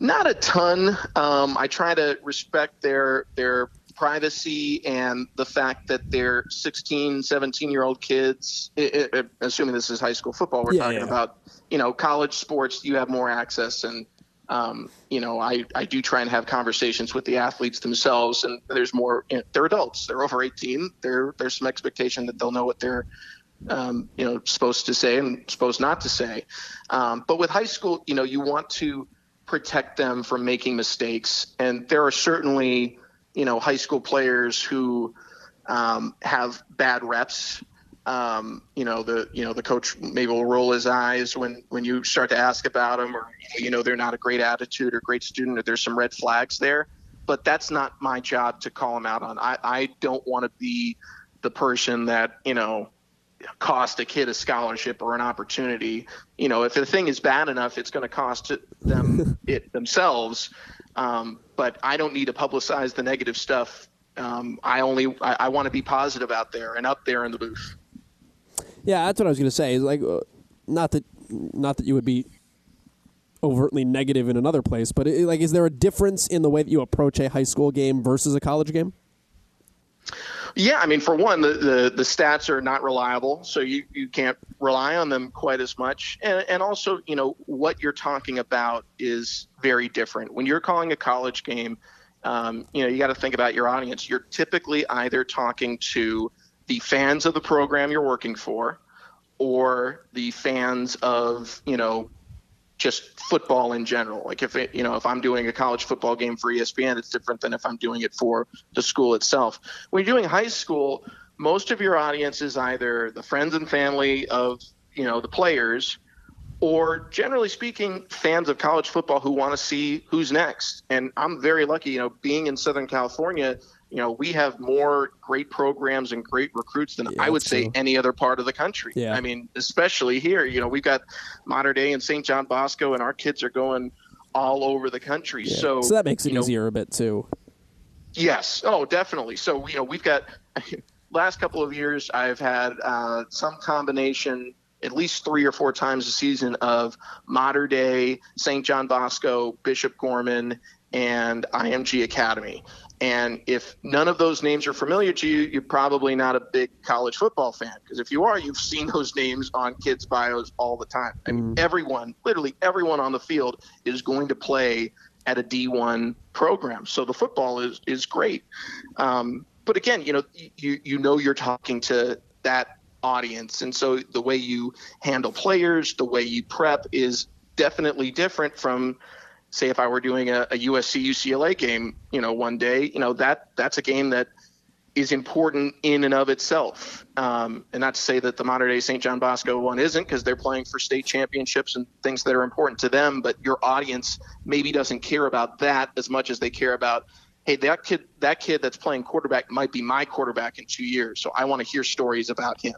Not a ton. Um, I try to respect their their privacy and the fact that they're 16, 17 year old kids. i i assuming this is high school football, we're Yeah, talking yeah. about. You know, college sports. You have more access, and um, you know, I I do try and have conversations with the athletes themselves, and there's more. You know, they're adults. They're over 18. There there's some expectation that they'll know what they're um, you know supposed to say and supposed not to say. Um, but with high school, you know, you want to protect them from making mistakes, and there are certainly you know high school players who um, have bad reps. Um, you know the you know the coach maybe will roll his eyes when when you start to ask about them, or you know they're not a great attitude or great student, or there's some red flags there. But that's not my job to call them out on. I, I don't want to be the person that you know cost a kid a scholarship or an opportunity. You know, if the thing is bad enough, it's going to cost them it themselves. Um, but I don't need to publicize the negative stuff. Um, I only I, I want to be positive out there and up there in the booth. Yeah, that's what I was going to say. Is like, uh, not that, not that you would be overtly negative in another place, but it, like, is there a difference in the way that you approach a high school game versus a college game? Yeah, I mean, for one, the, the, the stats are not reliable, so you, you can't rely on them quite as much. And, and also, you know, what you're talking about is very different. When you're calling a college game, um, you know, you got to think about your audience. You're typically either talking to the fans of the program you're working for or the fans of, you know, just football in general. Like if it, you know, if I'm doing a college football game for ESPN, it's different than if I'm doing it for the school itself. When you're doing high school, most of your audience is either the friends and family of, you know, the players or generally speaking, fans of college football who want to see who's next. And I'm very lucky, you know, being in Southern California, you know, we have more great programs and great recruits than Yeah, I would say true. any other part of the country. Yeah. I mean, especially here, you know, we've got Mater Dei and St. John Bosco, and our kids are going all over the country. So, so that makes it you know, easier a bit too. Yes. Oh, definitely. So, you know, we've got last couple of years, I've had uh, some combination, at least three or four times a season, of Mater Dei St. John Bosco, Bishop Gorman, and IMG Academy. And if none of those names are familiar to you, you're probably not a big college football fan. Because if you are, you've seen those names on kids' bios all the time. I mean, everyone, literally everyone on the field is going to play at a D1 program. So the football is is great. Um, but again, you know, you you know you're talking to that audience, and so the way you handle players, the way you prep is definitely different from say if I were doing a, a USC UCLA game, you know, one day, you know, that that's a game that is important in and of itself. Um, and not to say that the Mater Dei St. John Bosco one isn't because they're playing for state championships and things that are important to them, but your audience maybe doesn't care about that as much as they care about, hey, that kid that kid that's playing quarterback might be my quarterback in two years. So I want to hear stories about him.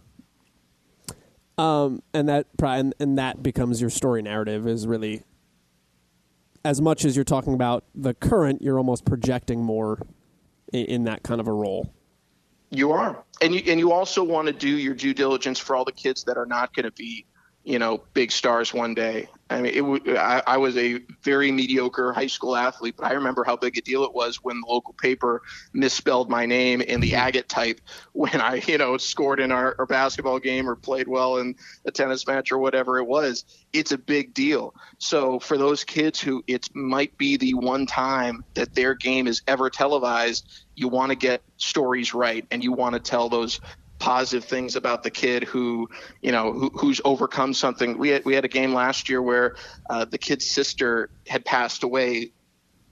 Um, and that and, and that becomes your story narrative is really as much as you're talking about the current, you're almost projecting more in, in that kind of a role. You are, and you and you also want to do your due diligence for all the kids that are not going to be, you know, big stars one day. I mean, it, w- I, I was a very mediocre high school athlete, but I remember how big a deal it was when the local paper misspelled my name in the mm-hmm. agate type when I, you know, scored in our, our basketball game or played well in a tennis match or whatever it was. It's a big deal. So for those kids who it might be the one time that their game is ever televised, you want to get stories right and you want to tell those positive things about the kid who you know who, who's overcome something. We had, we had a game last year where uh, the kid's sister had passed away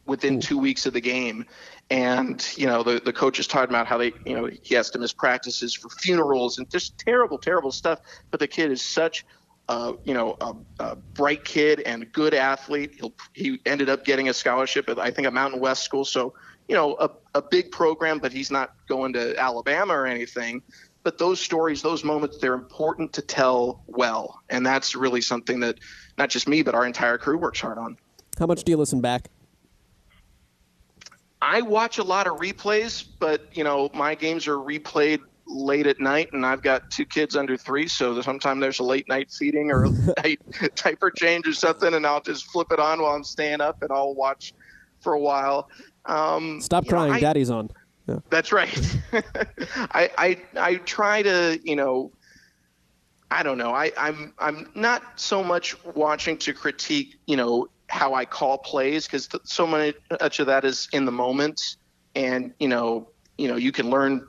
within two weeks of the game. And you know the, the coach is talking about how they you know he has to miss practices for funerals and just terrible terrible stuff. But the kid is such uh, you know, a, a, bright kid and a good athlete. He'll, he ended up getting a scholarship at, I think, a Mountain West school. So, you know, a, a big program, but he's not going to Alabama or anything but those stories, those moments, they're important to tell well. And that's really something that not just me, but our entire crew works hard on. How much do you listen back? I watch a lot of replays, but you know, my games are replayed late at night and I've got two kids under three, so sometimes there's a late night feeding or a night diaper change or something and I'll just flip it on while I'm staying up and I'll watch for a while. Um, Stop crying, know, I, daddy's on. Yeah. That's right. I, I I try to you know I don't know I I'm I'm not so much watching to critique you know how I call plays because th- so much of that is in the moment and you know you know you can learn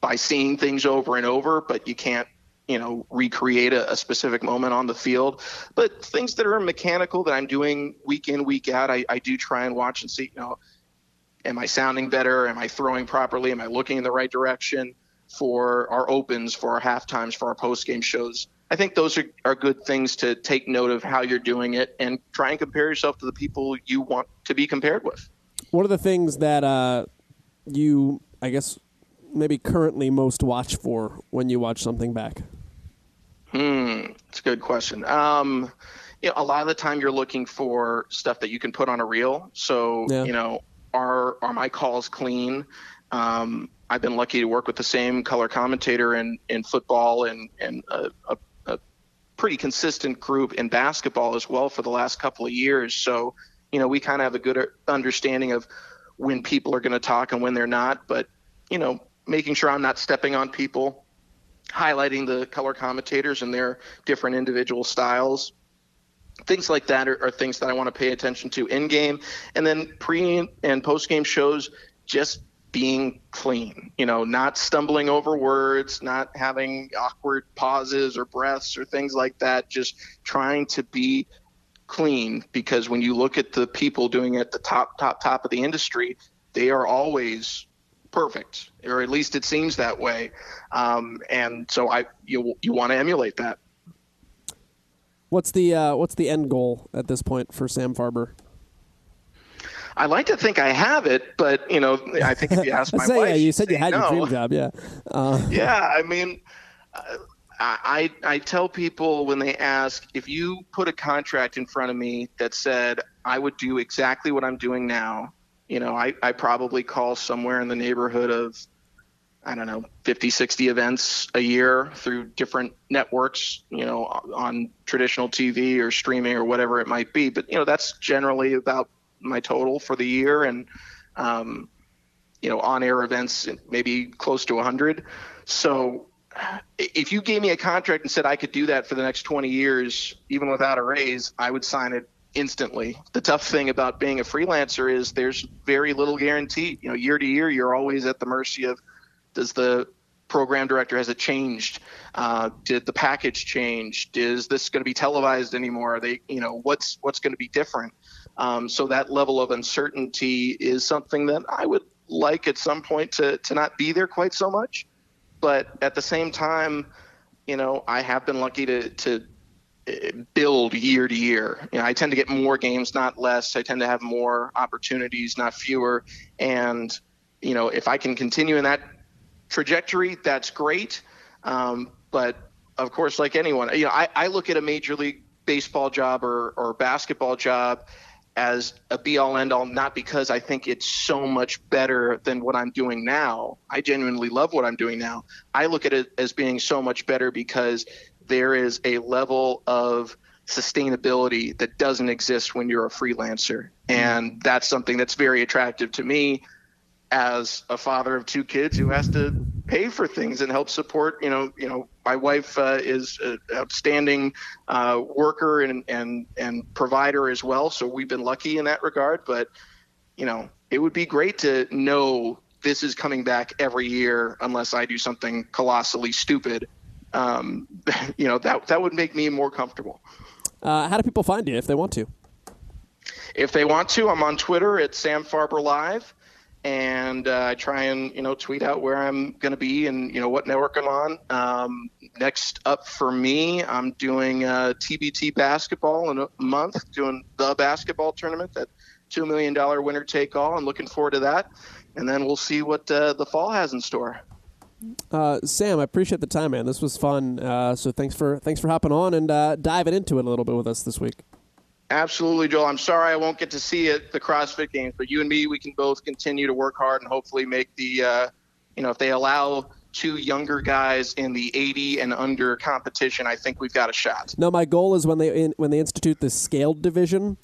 by seeing things over and over but you can't you know recreate a, a, specific moment on the field but things that are mechanical that i'm doing week in week out I, I do try and watch and see you know am I sounding better? Am I throwing properly? Am I looking in the right direction for our opens, for our half times, for our post game shows? I think those are, are good things to take note of how you're doing it and try and compare yourself to the people you want to be compared with. What are the things that uh, you, I guess, maybe currently most watch for when you watch something back? Hmm, it's a good question. Um, you know, a lot of the time you're looking for stuff that you can put on a reel. So, yeah. you know, are are my calls clean? Um, I've been lucky to work with the same color commentator in, in football and, and a, a, a pretty consistent group in basketball as well for the last couple of years. So, you know, we kind of have a good understanding of when people are going to talk and when they're not. But, you know, making sure I'm not stepping on people, highlighting the color commentators and their different individual styles things like that are, are, things that I want to pay attention to in game, and then pre and post game shows just being clean. You know, not stumbling over words, not having awkward pauses or breaths or things like that. Just trying to be clean because when you look at the people doing it at the top, top, top of the industry, they are always perfect, or at least it seems that way. Um, and so I, you, you want to emulate that. What's the uh, what's the end goal at this point for Sam Farber? I like to think I have it, but you know, I think if you ask my say, wife, yeah, you said you had no. your dream job, yeah. Uh, yeah, I mean, uh, I I tell people when they ask if you put a contract in front of me that said I would do exactly what I'm doing now, you know, I I probably call somewhere in the neighborhood of I don't know, 50, 60 events a year through different networks, you know, on traditional TV or streaming or whatever it might be. But, you know, that's generally about my total for the year. And, um, you know, on air events, maybe close to 100. So if you gave me a contract and said I could do that for the next 20 years, even without a raise, I would sign it instantly. The tough thing about being a freelancer is there's very little guarantee. You know, year to year, you're always at the mercy of does the program director has it changed? Uh, did the package change? Is this going to be televised anymore? Are they, you know, what's what's going to be different? Um, so that level of uncertainty is something that I would like at some point to to not be there quite so much. But at the same time, you know, I have been lucky to to eh, build year to year. You know, I tend to get more games, not less. I tend to have more opportunities, not fewer. And you know, if I can continue in that trajectory, that's great. Um, but of course, like anyone, you know, I, I look at a major league baseball job or, or basketball job as a be all end all, not because I think it's so much better than what I'm doing now. I genuinely love what I'm doing now. I look at it as being so much better because there is a level of sustainability that doesn't exist when you're a freelancer. And that's something that's very attractive to me as a father of two kids who has to pay for things and help support you know you know my wife uh, is an outstanding uh, worker and and and provider as well. So we've been lucky in that regard but you know it would be great to know this is coming back every year unless I do something colossally stupid. Um, you know that that would make me more comfortable. Uh, how do people find you if they want to? if they want to I'm on Twitter at Sam Farber Live and uh, I try and you know tweet out where I'm going to be and you know what network I'm on. Um, next up for me, I'm doing uh, TBT basketball in a month, doing the basketball tournament, that two million dollar winner take all. I'm looking forward to that, and then we'll see what uh, the fall has in store. Uh, Sam, I appreciate the time, man. This was fun. Uh, so thanks for thanks for hopping on and uh, diving into it a little bit with us this week. Absolutely, Joel. I'm sorry I won't get to see it the CrossFit Games, but you and me, we can both continue to work hard and hopefully make the, uh, you know, if they allow two younger guys in the 80 and under competition, I think we've got a shot. No, my goal is when they in, when they institute the scaled division.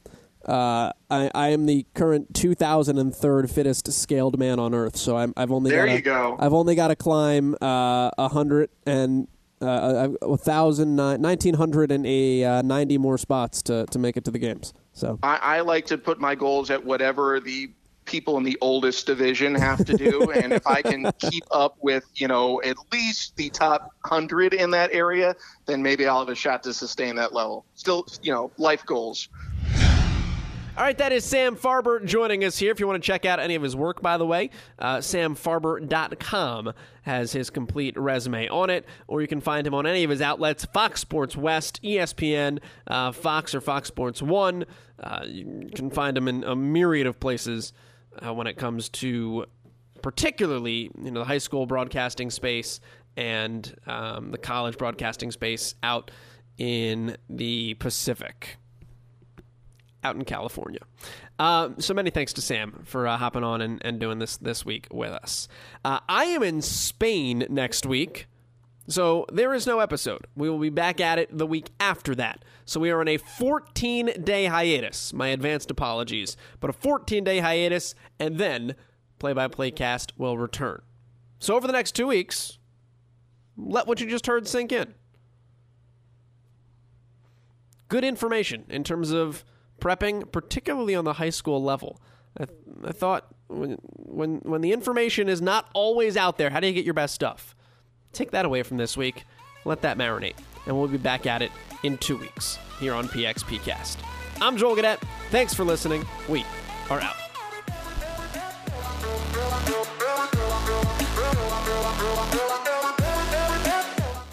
Uh, I, I am the current 2003rd fittest scaled man on earth, so I'm, I've only There gotta, you go. I've only got to climb uh, a hundred and uh, a thousand nineteen hundred and a uh, ninety more spots to, to make it to the games. So I, I like to put my goals at whatever the people in the oldest division have to do, and if I can keep up with, you know, at least the top hundred in that area, then maybe I'll have a shot to sustain that level. Still, you know, life goals. All right, that is Sam Farber joining us here. If you want to check out any of his work, by the way, uh, samfarber.com has his complete resume on it, or you can find him on any of his outlets Fox Sports West, ESPN, uh, Fox or Fox Sports One. Uh, you can find him in a myriad of places uh, when it comes to particularly you know the high school broadcasting space and um, the college broadcasting space out in the Pacific out in California. Uh, so many thanks to Sam for uh, hopping on and, and doing this this week with us. Uh, I am in Spain next week, so there is no episode. We will be back at it the week after that. So we are on a 14 day hiatus. My advanced apologies, but a 14 day hiatus, and then play by play cast will return. So over the next two weeks, let what you just heard sink in. Good information in terms of prepping, particularly on the high school level. I, I thought when, when when the information is not always out there, how do you get your best stuff? Take that away from this week. Let that marinate, and we'll be back at it in two weeks here on PXP Cast. I'm Joel Godett. Thanks for listening. We are out.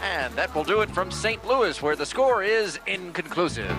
And that will do it from St. Louis, where the score is inconclusive.